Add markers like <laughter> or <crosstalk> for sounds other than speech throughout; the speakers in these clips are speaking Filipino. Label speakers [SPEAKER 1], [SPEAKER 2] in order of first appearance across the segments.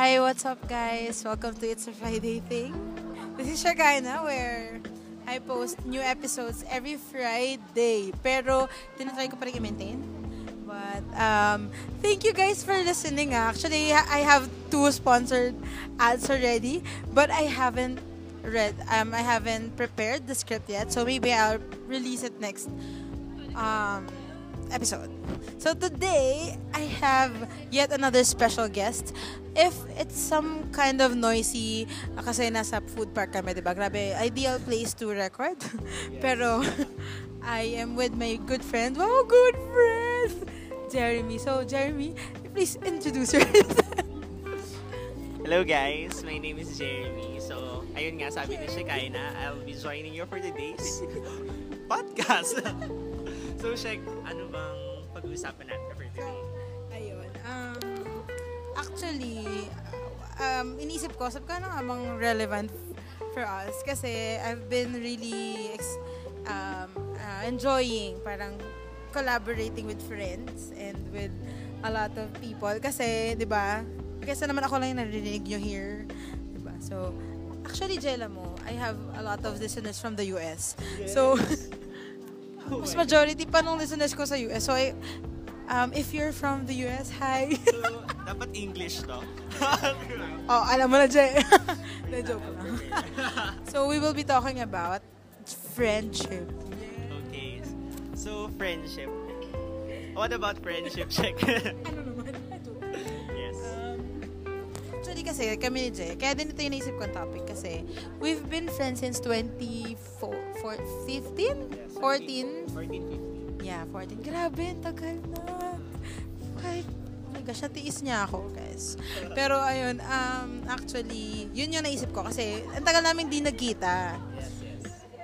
[SPEAKER 1] Hi, what's up guys? Welcome to It's a Friday Thing. This is Shagina where I post new episodes every Friday. Pero, tinatry ko pa rin i-maintain. But, um, thank you guys for listening. Actually, I have two sponsored ads already. But I haven't read, um, I haven't prepared the script yet. So, maybe I'll release it next um, episode. So today, I have yet another special guest. If it's some kind of noisy, uh, kasi nasa food park kami, diba? Grabe, ideal place to record. <laughs> Pero, <laughs> I am with my good friend. Wow, good friend! Jeremy. So, Jeremy, please introduce yourself. <laughs>
[SPEAKER 2] Hello guys, my name is Jeremy. So, ayun nga, sabi ni Shekaina, I'll be joining you for today's podcast. so, Shek, ano bang pag-uusapan natin for today?
[SPEAKER 1] Actually, um, inisip ko, sabi ko ano nga bang relevant for us? Kasi I've been really ex- um, uh, enjoying parang collaborating with friends and with a lot of people. Kasi, di ba, kesa naman ako lang yung narinig nyo here. Di ba? So, actually, Jella mo, I have a lot of listeners from the US. So, <laughs> mas majority pa nung listeners ko sa US. So, I, um, if you're from the US, hi. <laughs>
[SPEAKER 2] So, dapat English to. <laughs>
[SPEAKER 1] oh, alam mo na, Jay. Na joke lang. so, we will be talking about friendship.
[SPEAKER 2] okay. So, friendship. What about friendship, Shek? <laughs>
[SPEAKER 1] Ano naman?
[SPEAKER 2] Yes.
[SPEAKER 1] Um, actually kasi, kami ni Jay, kaya din ito yung naisip kong topic kasi we've been friends since 24, 15? 14?
[SPEAKER 2] 14, 15.
[SPEAKER 1] Yeah, 14. Grabe, ang tagal na. Kahit, oh my gosh, natiis niya ako, guys. Pero ayun, um, actually, yun yung naisip ko kasi ang tagal namin di nagkita.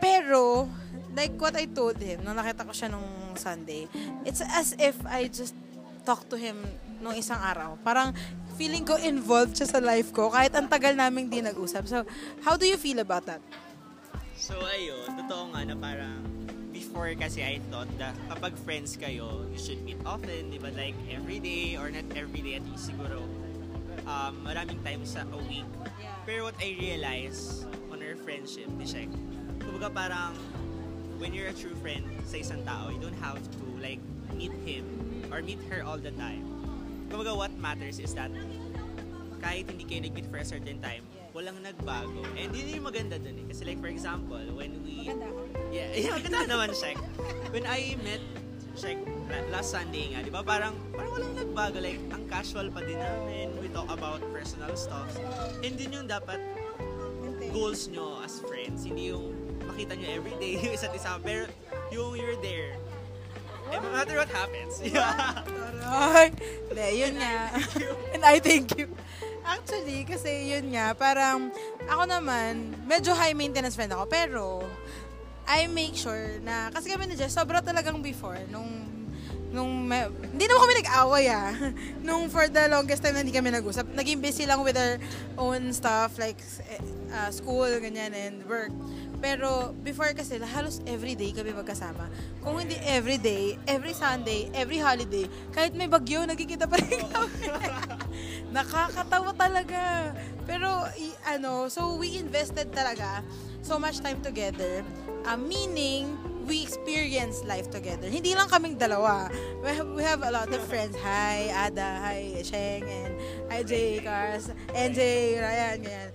[SPEAKER 1] Pero, like what I told him, nung nakita ko siya nung Sunday, it's as if I just talked to him nung isang araw. Parang feeling ko involved siya sa life ko kahit ang tagal naming di nag-usap. So, how do you feel about that?
[SPEAKER 2] So, ayun, totoo nga na parang before kasi I thought that kapag friends kayo, you should meet often, di ba? Like, every day or not every day, at least siguro um, maraming times sa a week. Pero what I realized on our friendship, ni Shek, kumbaga parang when you're a true friend sa isang tao, you don't have to like meet him or meet her all the time. Kumbaga what matters is that kahit hindi kayo nag-meet for a certain time, walang nagbago. And yun yung maganda dun eh. Kasi like for example, when we... Yeah, yeah maganda naman, Shek. When I met Shek la- last Sunday nga, di ba? Parang, parang walang nagbago. Like, ang casual pa din namin. We talk about personal stuff. And yun yung dapat goals nyo as friends. Hindi yung makita nyo everyday <laughs> yung isa't isa. Pero yung you're there. And no matter what happens. <laughs> Yeah.
[SPEAKER 1] Ay, hindi, yun nga. And I thank you. <laughs> Actually, kasi yun nga, parang ako naman, medyo high maintenance friend ako, pero I make sure na, kasi kami ni Jess, sobra talagang before, nung, nung, may, hindi naman kami nag-away ah. <laughs> Nung for the longest time na hindi kami nag-usap, naging busy lang with our own stuff, like uh, school, ganyan, and work. Pero before kasi, halos everyday kami magkasama. Kung hindi everyday, every Sunday, every holiday, kahit may bagyo, nagkikita pa rin kami. <laughs> Nakakatawa talaga. Pero, i- ano, so we invested talaga so much time together. Uh, meaning, we experience life together. Hindi lang kaming dalawa. We have, we have a lot of friends. Hi, Ada. Hi, Sheng. And hi, Jay, Cars. NJ, Ryan, ganyan.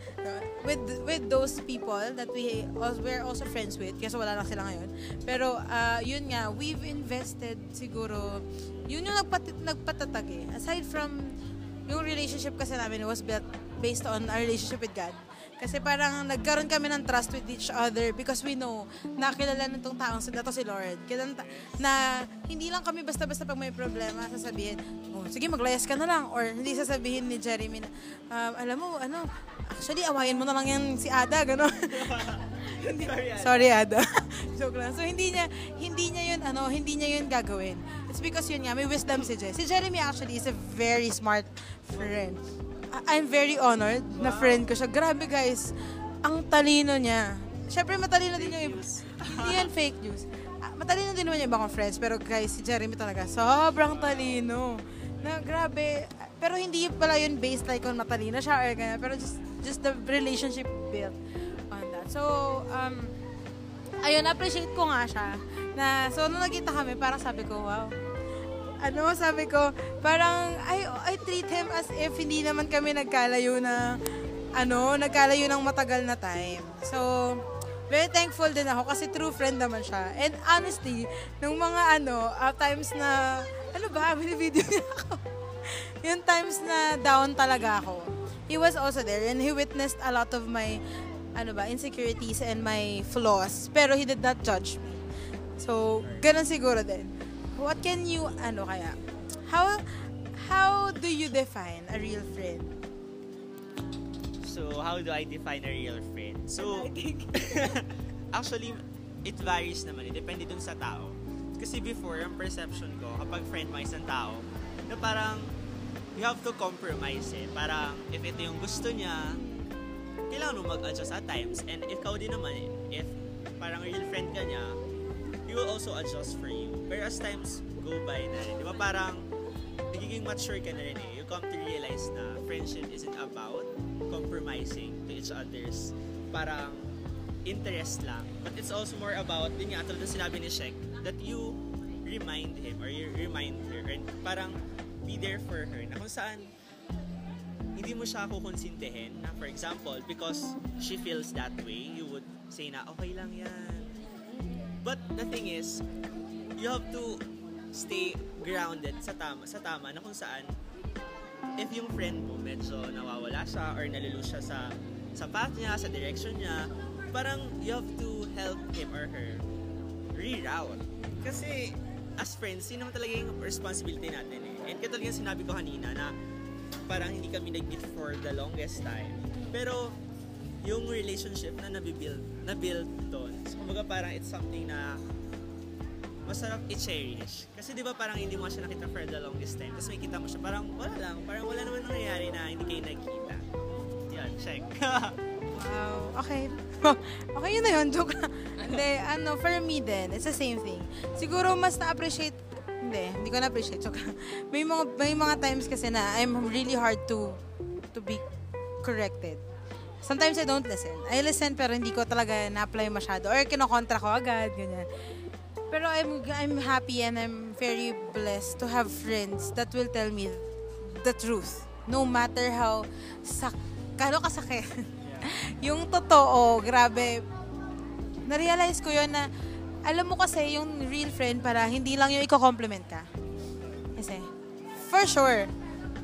[SPEAKER 1] With, with those people that we we're also friends with, kasi wala lang sila ngayon. Pero, uh, yun nga, we've invested siguro, yun yung nagpat, nagpatatag eh. Aside from, yung relationship kasi namin was built based on our relationship with God. Kasi parang nagkaroon kami ng trust with each other because we know na kilala nitong taong na to si Lord. Kilala, na hindi lang kami basta-basta pag may problema sasabihin, oh, sige maglayas ka na lang. Or hindi sasabihin ni Jeremy na, um, alam mo, ano, actually awayin mo na lang yan si Ada, gano'n. <laughs>
[SPEAKER 2] Sorry, Ada.
[SPEAKER 1] Sorry, Ada. <laughs> Joke lang. So, hindi niya, hindi niya yun, ano, hindi niya yun gagawin. It's because yun nga, may wisdom si Jess. Si Jeremy actually is a very smart friend. I- I'm very honored na friend ko siya. Grabe guys, ang talino niya. Siyempre matalino din yung iba. Hindi yan fake news. Ah, Matalino din naman yung iba kong friends. Pero guys, si Jeremy talaga, sobrang talino. Na grabe, Pero hindi pala yun based like on matalino siya or ganyan. Pero just, just the relationship built. So, um, ayun, appreciate ko nga siya. Na, so, nung nagkita kami, parang sabi ko, wow. Ano, sabi ko, parang, I, I treat him as if hindi naman kami nagkalayo na, ano, nagkalayo ng matagal na time. So, very thankful din ako kasi true friend naman siya. And honestly, nung mga ano, uh, times na, ano ba, <laughs> binibideo niya ako. yung times na down talaga ako. He was also there and he witnessed a lot of my ano ba, insecurities and my flaws. Pero he did not judge me. So, ganun siguro din. What can you, ano kaya? How, how do you define a real friend?
[SPEAKER 2] So, how do I define a real friend? So, <laughs> actually, it varies naman. It depende dun sa tao. Kasi before, ang perception ko, kapag friend mo isang tao, na parang, you have to compromise eh. Parang, if ito yung gusto niya, kailangan mo mag-adjust at times. And ikaw din naman if parang real friend ka niya, he will also adjust for you. Pero as times go by na rin, di ba parang nagiging mature ka na rin eh. You come to realize na friendship isn't about compromising to each other's parang interest lang. But it's also more about, din nga, tulad ng sinabi ni Shek, that you remind him or you remind her and parang be there for her na kung saan hindi mo siya kukonsintihin na for example because she feels that way you would say na okay lang yan But the thing is, you have to stay grounded sa tama, sa tama na kung saan if yung friend mo medyo nawawala siya or nalulus siya sa sa path niya, sa direction niya, parang you have to help him or her reroute. Kasi as friends, yun naman talaga yung responsibility natin eh. And katulad yung sinabi ko kanina na parang hindi kami nag-meet for the longest time. Pero yung relationship na nabibuild, na-build doon. So, kumbaga parang it's something na masarap i-cherish. Kasi di ba parang hindi mo siya nakita for the longest time. Tapos may kita mo siya, parang wala lang. Parang wala naman nangyayari na hindi kayo nagkita. Yan, check. <laughs>
[SPEAKER 1] wow, okay. <laughs> okay yun na yun, joke lang. Hindi, ano, for me din, it's the same thing. Siguro mas na-appreciate hindi, hindi ko na-appreciate. So, <laughs> may mga, may mga times kasi na I'm really hard to to be corrected. Sometimes I don't listen. I listen pero hindi ko talaga na-apply masyado. Or kinokontra ko agad, ganyan. Pero I'm, I'm happy and I'm very blessed to have friends that will tell me the truth. No matter how sak kano kasakit. <laughs> Yeah. yung totoo, grabe. Na-realize ko yon na alam mo kasi yung real friend para hindi lang yung i-compliment ka. Kasi, for sure,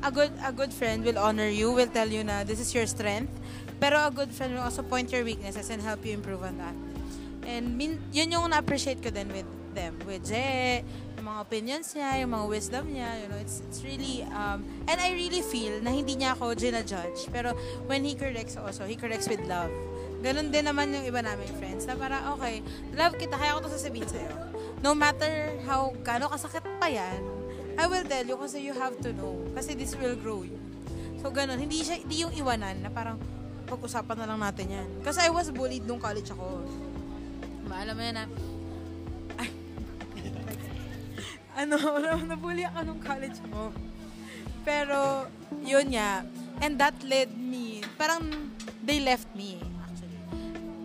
[SPEAKER 1] a good a good friend will honor you, will tell you na this is your strength. Pero a good friend will also point your weaknesses and help you improve on that. And min, yun yung na-appreciate ko din with them. With Je, yung mga opinions niya, yung mga wisdom niya, you know, it's, it's really, um, and I really feel na hindi niya ako gina-judge. Pero when he corrects also, he corrects with love. Ganon din naman yung iba namin friends na para, okay, love kita, kaya ko to sasabihin sa'yo. No matter how, gaano kasakit pa yan, I will tell you kasi you have to know. Kasi this will grow you. So, ganun. Hindi, siya, hindi yung iwanan na parang, pag-usapan na lang natin yan. Kasi I was bullied nung college ako. Maalam mo yan na, ay, <laughs> ano, nabully ako nung college ako. Pero, yun nga. And that led me, parang they left me.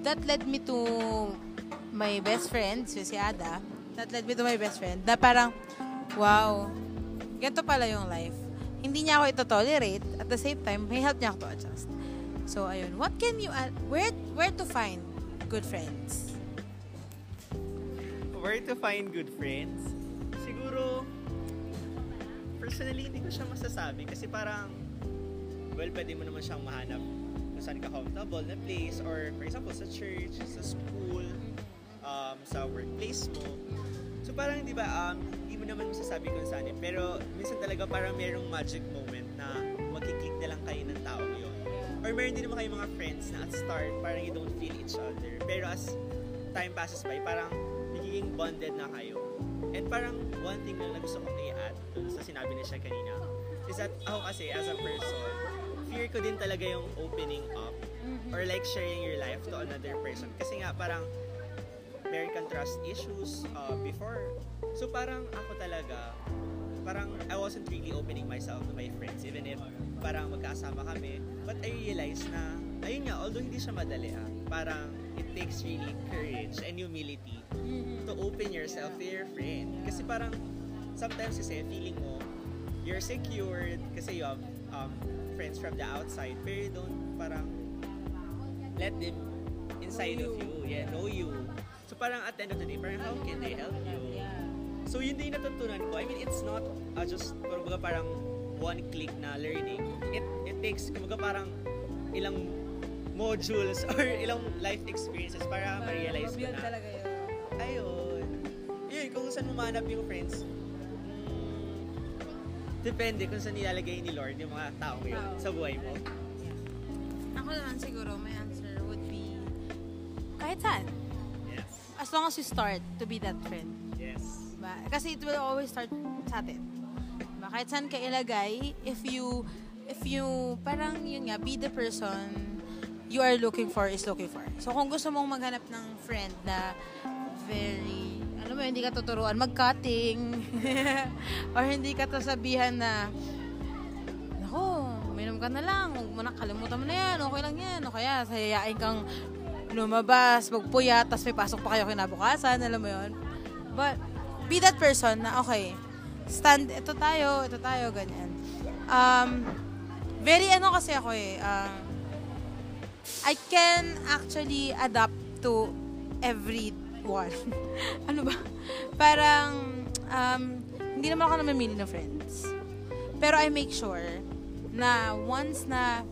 [SPEAKER 1] That led me to my best friend, si Ada. That led me to my best friend. Na parang, wow, ganito pala yung life. Hindi niya ako ito-tolerate. At the same time, may help niya ako to adjust. So, ayun. What can you, where, where to find good friends?
[SPEAKER 2] Where to find good friends? Siguro, personally, hindi ko siya masasabi. Kasi parang, well, pwede mo naman siyang mahanap saan ka comfortable na place. Or, for example, sa church, sa school, um, sa workplace mo. So, parang, di ba, um, hindi mo naman masasabi kung saan eh. Pero, minsan talaga parang merong magic moment na magkiklik na lang kayo ng tao yun or meron din naman kayo mga friends na at start, parang you don't feel each other. Pero as time passes by, parang nagiging bonded na kayo. And parang one thing na gusto kong i-add sa sinabi niya siya kanina, is that ako kasi as a person, fear ko din talaga yung opening up mm-hmm. or like sharing your life to another person. Kasi nga parang kang trust issues uh, before. So parang ako talaga, parang I wasn't really opening myself to my friends even if parang magkasama kami. But I realized na, ayun nga, although hindi siya madali ah, parang it takes really courage and humility
[SPEAKER 1] Mm-hmm.
[SPEAKER 2] to open yourself to your friend. Kasi parang sometimes kasi feeling mo you're secured kasi you have um, friends from the outside pero don't parang let them inside
[SPEAKER 1] Know
[SPEAKER 2] of
[SPEAKER 1] you.
[SPEAKER 2] you. Yeah, know you. So parang at the end of the day, parang how can they help you? So yun din natutunan ko. I mean, it's not uh, just kumbaga parang one click na learning. It it takes kumbaga parang ilang modules <laughs> or ilang life experiences para ma-realize ko na
[SPEAKER 1] talaga yun.
[SPEAKER 2] ayun. Yun, kung saan mo manap yung friends, depende kung saan nilalagay ni Lord yung mga tao yun sa buhay mo.
[SPEAKER 1] Ako naman siguro, my answer would be kahit saan.
[SPEAKER 2] Yes.
[SPEAKER 1] As long as you start to be that friend.
[SPEAKER 2] Yes.
[SPEAKER 1] Diba? Kasi it will always start sa atin. Diba? Kahit saan ka ilagay, if you, if you, parang yun nga, be the person you are looking for is looking for. So kung gusto mong maghanap ng friend na very, mo, hindi ka tuturuan mag-cutting, <laughs> or hindi ka sasabihan na, Ako, uminom ka na lang. Huwag mo na, kalimutan mo na yan. Okay lang yan. O kaya, sayayain kang lumabas, magpuyat, tapos may pasok pa kayo kinabukasan. Alam mo yon But, be that person na, okay, stand, ito tayo, ito tayo, ganyan. Um, very ano kasi ako eh, um, I can actually adapt to everyone. <laughs> ano ba? Parang, um, hindi naman ako namimili ng friends. Pero I make sure na once na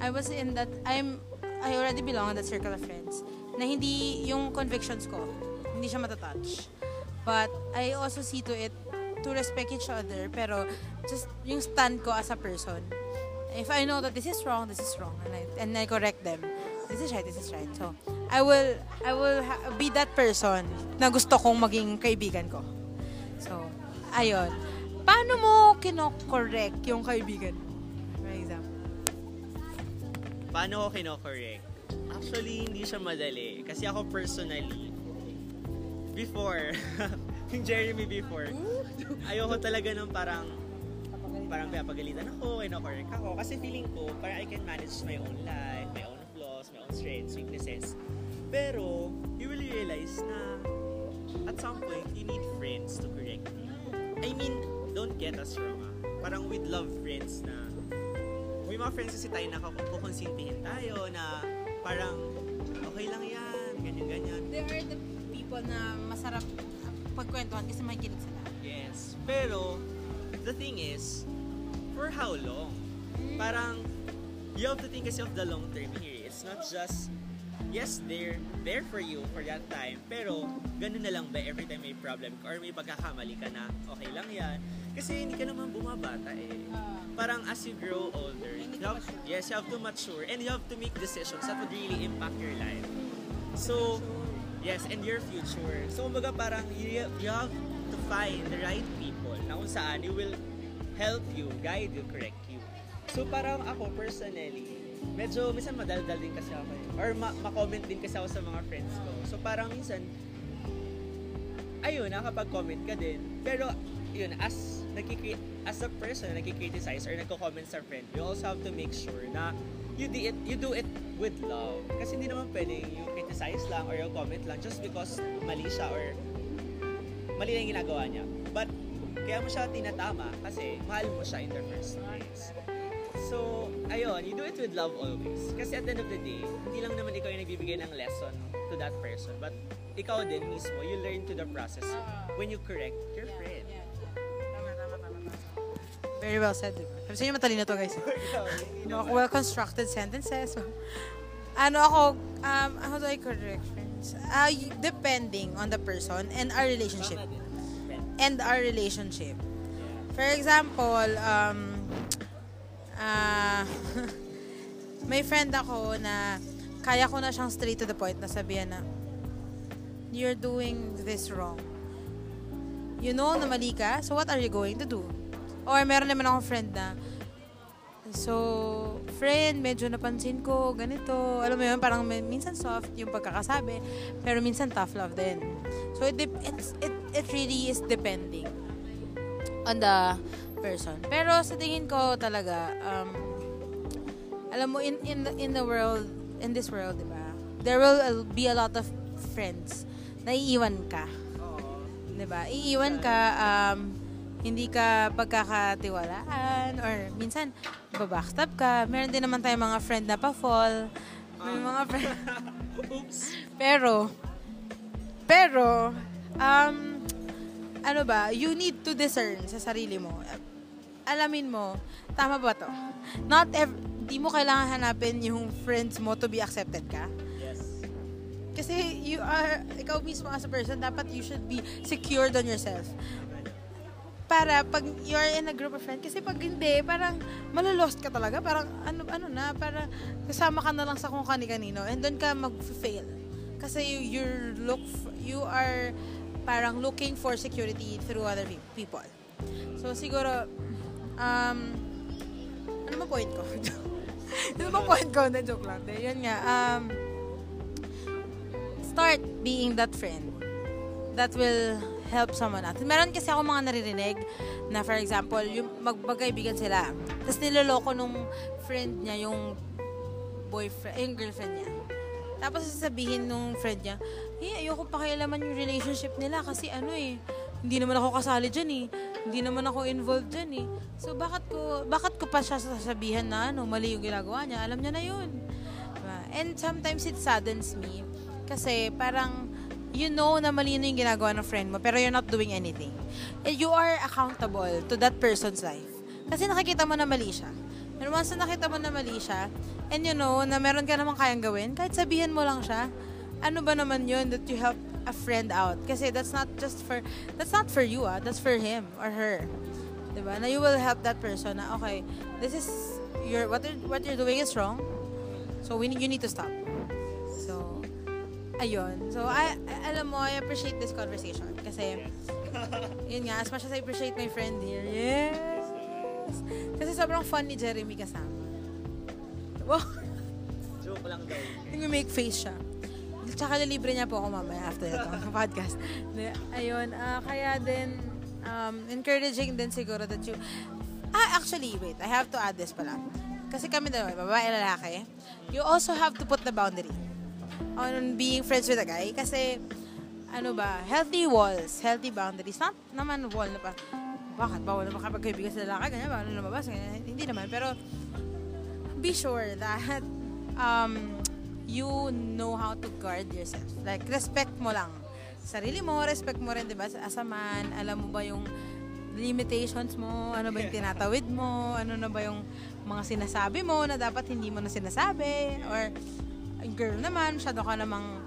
[SPEAKER 1] I was in that, I'm, I already belong in that circle of friends, na hindi yung convictions ko, hindi siya matatouch. But I also see to it to respect each other, pero just yung stand ko as a person. If I know that this is wrong, this is wrong, and I, and I correct them. This is right, this is right. So, I will, I will be that person na gusto kong maging kaibigan ko. So, ayun. Paano mo kino-correct yung kaibigan? For example.
[SPEAKER 2] Paano ko kino-correct? Actually, hindi siya madali. Kasi ako personally, before, <laughs> yung Jeremy before, ayoko talaga ng parang parang pinapagalitan ako, kino-correct ako. Kasi feeling ko, parang I can manage my own life, my own strengths, weaknesses. Pero, you will realize na at some point, you need friends to correct you. I mean, don't get us wrong ah. Parang we'd love friends na may mga friends kasi tayo na kukonsintihin tayo na parang okay lang yan, ganyan-ganyan.
[SPEAKER 1] They are the people na masarap pagkwentuhan kasi may kilig sila.
[SPEAKER 2] Yes. Pero, the thing is, for how long? Parang, you have to think kasi of the long term here. It's not just, yes, they're there for you for that time, pero ganun na lang ba every time may problem ka or may pagkakamali ka na, okay lang yan. Kasi hindi ka naman bumabata eh. Parang as you grow older, you have, yes, you have to mature and you have to make decisions that would really impact your life. So, yes, and your future. So, kumbaga parang you, you have to find the right people na kung saan you will help you, guide you, correct. So, parang ako personally, medyo minsan madaldal din kasi ako eh. Or ma- ma-comment din kasi ako sa mga friends ko. So, parang minsan, ayun, nakapag-comment ka din. Pero, yun, as nakiki as a person na nakikriticize or nagko-comment sa friend, you also have to make sure na you do it, you do it with love. Kasi hindi naman pwedeng yung criticize lang or yung comment lang just because mali siya or mali lang yung ginagawa niya. But, kaya mo siya tinatama kasi mahal mo siya in the first place. So, ayun, you do it with love always. Kasi at the end of the day, hindi lang naman ikaw yung nagbibigay ng lesson to that person, but ikaw din mismo, you learn to the process when you correct your friend.
[SPEAKER 1] Tama, tama, tama, tama. Very well said, diba? Sabi sa inyo matalino to, guys. <laughs> No, well-constructed sentences. <laughs> ano ako, um, how do I correct friends? Uh, depending on the person and our relationship.
[SPEAKER 2] Tama din. Friend.
[SPEAKER 1] And our relationship. For example, um, <laughs> may friend ako na kaya ko na siyang straight to the point na sabihan na, you're doing this wrong. You know na mali ka, so what are you going to do? Or meron naman akong friend na, so, friend, medyo napansin ko, ganito. Alam mo yun, parang minsan soft yung pagkakasabi, pero minsan tough love din. So, it, it's, it, it really is depending. on the person. Pero sa tingin ko talaga, um, alam mo, in, in, the, in the world, in this world, di ba, there will uh, be a lot of friends na iiwan ka. Di ba? Iiwan ka, um, hindi ka pagkakatiwalaan or minsan babackstab ka. Meron din naman tayong mga friend na pa-fall. May mga friend. <laughs>
[SPEAKER 2] Oops.
[SPEAKER 1] Pero, pero, um, ano ba, you need to discern sa sarili mo. Alamin mo, tama ba to? Not ev- di mo kailangan hanapin yung friends mo to be accepted ka.
[SPEAKER 2] Yes.
[SPEAKER 1] Kasi you are, ikaw mismo as a person, dapat you should be secured on yourself. Para pag you're in a group of friends, kasi pag hindi, parang malolost ka talaga. Parang ano, ano na, para kasama ka na lang sa kung kani-kanino. And doon ka mag-fail. Kasi you, you look, you are parang looking for security through other pe- people. So siguro, um, ano ba point ko? <laughs> ano ba point ko? Na joke lang. De, yun nga, um, start being that friend that will help someone out. Meron kasi ako mga naririnig na for example, yung magbagaybigan sila. Tapos niloloko nung friend niya yung boyfriend, yung girlfriend niya. Tapos sasabihin nung friend niya, eh, ayoko pakialaman yung relationship nila kasi ano eh, hindi naman ako kasali dyan eh. Hindi naman ako involved dyan eh. So, bakit ko, bakit ko pa siya sasabihan na ano, mali yung ginagawa niya? Alam niya na yun. Diba? And sometimes it saddens me kasi parang you know na mali na yung ginagawa ng friend mo pero you're not doing anything. And you are accountable to that person's life. Kasi nakikita mo na mali siya. And once na nakita mo na mali siya, and you know na meron ka namang kayang gawin, kahit sabihin mo lang siya, ano ba naman yun that you help a friend out? Kasi that's not just for, that's not for you ah, that's for him or her. Diba? Na you will help that person na, okay, this is, your what, you're, what you're doing is wrong, so we you need to stop. So, ayun. So, I, I- alam mo, I appreciate this conversation. Kasi, yun nga, as much as I appreciate my friend here, yes! Kasi sobrang fun ni Jeremy kasama. Wow!
[SPEAKER 2] Joke lang daw.
[SPEAKER 1] Nag-make face siya. Tsaka libre niya po ako mamaya after ito, <laughs> podcast. Ayun, ah, kaya din, um, encouraging din siguro that you, ah, actually, wait, I have to add this pala. Kasi kami dalawa, babae, lalaki, you also have to put the boundary on being friends with a guy. Kasi, ano ba, healthy walls, healthy boundaries. Not naman wall na pa, bakit, bawal na makapagkaibigan sa lalaki, ganyan, bawal na lumabas, ganyan. Hindi naman, pero, be sure that um, you know how to guard yourself. Like, respect mo lang. Sarili mo, respect mo rin, di ba? As a man, alam mo ba yung limitations mo, ano ba yung <laughs> tinatawid mo, ano na ba yung mga sinasabi mo na dapat hindi mo na sinasabi, or girl naman, masyado ka namang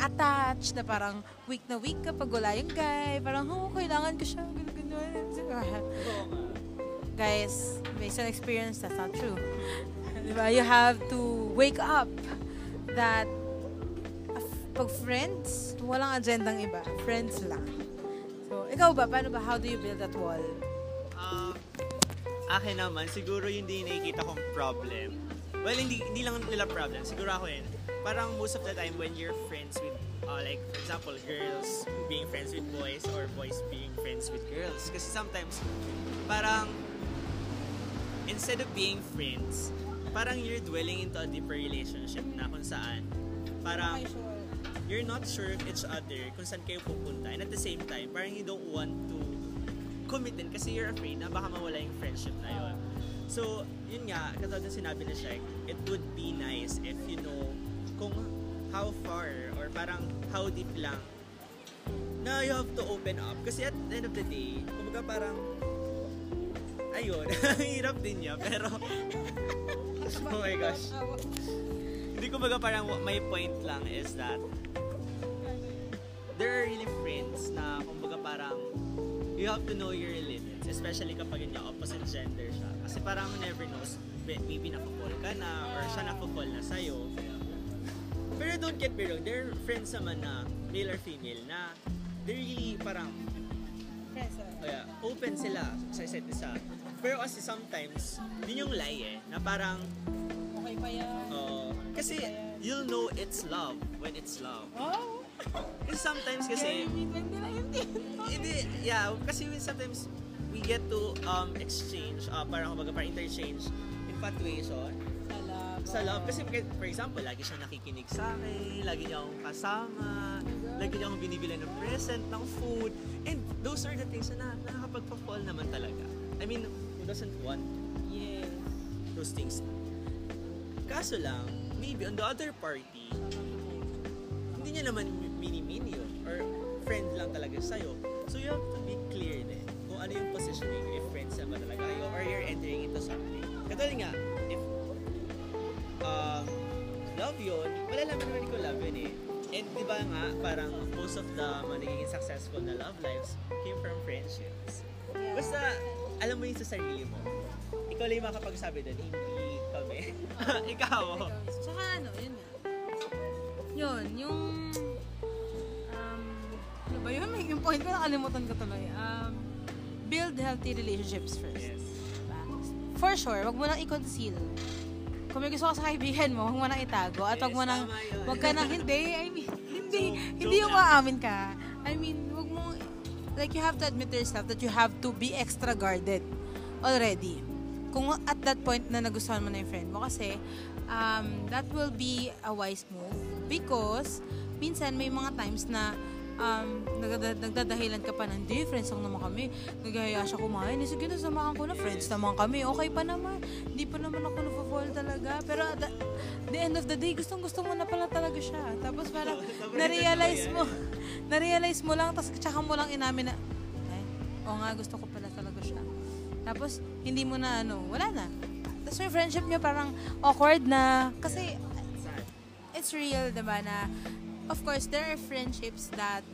[SPEAKER 1] attached, na parang weak na weak ka pag wala yung guy, parang, oh, kailangan ko siya, ganun, ganun. <laughs> Guys, based on experience, that's not true. <laughs> Diba? You have to wake up that pag friends, walang agendang iba. Friends lang. So, ikaw ba? Paano ba? How do you build that wall?
[SPEAKER 2] Ah, akin naman, siguro yun din nakikita kong problem. Well, hindi, hindi lang nila problem. Siguro ako yun. Parang most of the time when you're friends with, uh, like, for example, girls being friends with boys or boys being friends with girls. Kasi sometimes, parang, instead of being friends, parang you're dwelling into a deeper relationship na kung saan, parang, you're not sure of each other kung saan kayo pupunta. And at the same time, parang you don't want to commit din kasi you're afraid na baka mawala yung friendship na yun. So, yun nga, katulad ng sinabi ni Shek, it would be nice if you know kung how far or parang how deep lang na you have to open up. Kasi at the end of the day, kumbaga parang ayun, <laughs> hirap din niya, pero oh my gosh. Hindi kumbaga parang wa- my point lang is that there are really friends na kumbaga parang you have to know your limits, especially kapag yun yung opposite gender siya. Kasi parang never knows, may- maybe nakapol ka na or siya nakapol na sa'yo. Pero don't get me wrong, there are friends naman na male or female na they're really parang kaya, open sila sa isa't isa. Pero kasi sometimes, yun yung lie eh, na parang,
[SPEAKER 1] Okay pa yan.
[SPEAKER 2] uh, kasi you'll know it's love when it's love.
[SPEAKER 1] Oh!
[SPEAKER 2] Kasi sometimes kasi,
[SPEAKER 1] 2019.
[SPEAKER 2] hindi, yeah, kasi we sometimes, we get to um, exchange, uh, parang kumbaga parang interchange infatuation
[SPEAKER 1] Sa love.
[SPEAKER 2] sa love. Kasi for example, lagi siya nakikinig sa akin, lagi niya akong kasama, lagi niya akong binibili ng present, ng food. And those are the things na nakakapagpa-fall naman talaga. I mean, doesn't want
[SPEAKER 1] Yes.
[SPEAKER 2] those things? Kaso lang, maybe on the other party, hindi niya naman mini-mini yun. Or friend lang talaga sa'yo. So you have to be clear din kung ano yung positioning, if friends na ba talaga kayo, or you're entering into something. Katulad nga, if um, love yun, malalaman naman ko love yun eh. And di ba nga, parang most of the mga nagiging successful na love lives came from friendships. Basta, alam mo yun sa sarili mo. Ikaw lang yung makapagsabi doon, hindi kami. <laughs> Ikaw.
[SPEAKER 1] Tsaka ano, yun nga. Yun, yung... Um, ano ba yun? Yung point ko, nakalimutan ko tuloy. Um, build healthy relationships first.
[SPEAKER 2] Yes.
[SPEAKER 1] Diba? For sure, wag mo nang i-conceal. Kung may gusto ka sa kaibigan mo, huwag mo nang itago. At wag mo nang, wag ka nang, hindi, I mean, hindi,
[SPEAKER 2] Joke-
[SPEAKER 1] hindi yung maamin ka. I mean, wag like you have to admit to yourself that you have to be extra guarded already. Kung at that point na nagustuhan mo na yung friend mo kasi um, that will be a wise move because minsan may mga times na um, nagdada- nagdadahilan ka pa ng di, friends lang naman kami. Nagahaya siya kumain. Sige, nasamahan ko na. Friends naman kami. Okay pa naman. Hindi pa naman ako na-fall talaga. Pero at the, the end of the day, gustong gusto mo na pala talaga siya. Tapos parang <laughs> na-realize mo, na-realize mo lang, tapos tsaka mo lang inamin na, ay, oo nga, gusto ko pala talaga siya. Tapos, hindi mo na ano, wala na. Tapos yung friendship niyo parang awkward na, kasi it's real, diba, na of course, there are friendships that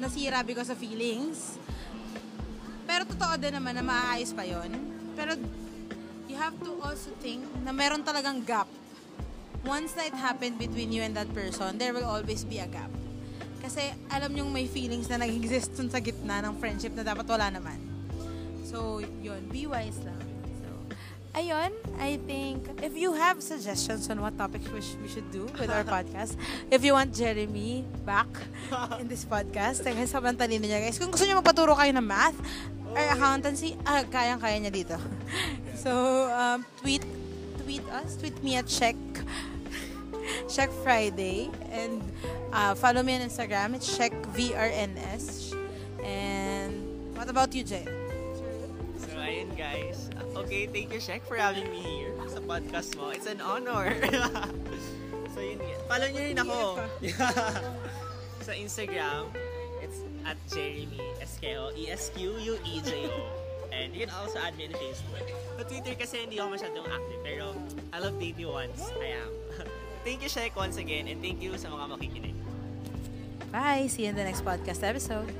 [SPEAKER 1] nasira because of feelings. Pero totoo din naman na maaayos pa yon. Pero you have to also think na meron talagang gap. Once na it happened between you and that person, there will always be a gap. Kasi alam nyong may feelings na nag-exist dun sa gitna ng friendship na dapat wala naman. So, yun, be wise lang. So, ayun, I think if you have suggestions on what topics we, sh- we should do with our <laughs> podcast, if you want Jeremy back <laughs> in this podcast, dahil sobrang talino niya guys. Kung gusto niyo magpaturo kayo ng math or accountancy, ah, kayang-kaya niya dito. <laughs> So, um, tweet tweet us, tweet me at check Check Friday and uh, follow me on Instagram. It's Check VRNS. And what about you, Jay?
[SPEAKER 2] So, ayun guys. Okay, thank you, Shek, for having me here sa podcast mo. It's an honor. <laughs> so, yun. Follow niyo rin ako. <laughs> sa Instagram, it's at Jeremy Esqueo, E-S-Q-U-E-J-O. And you can also add me on Facebook. Sa Twitter kasi hindi ako masyadong active, pero I love dating once. I am. <laughs> thank you, Shek, once again. And thank you sa mga makikinig.
[SPEAKER 1] Bye. See you in the next podcast episode.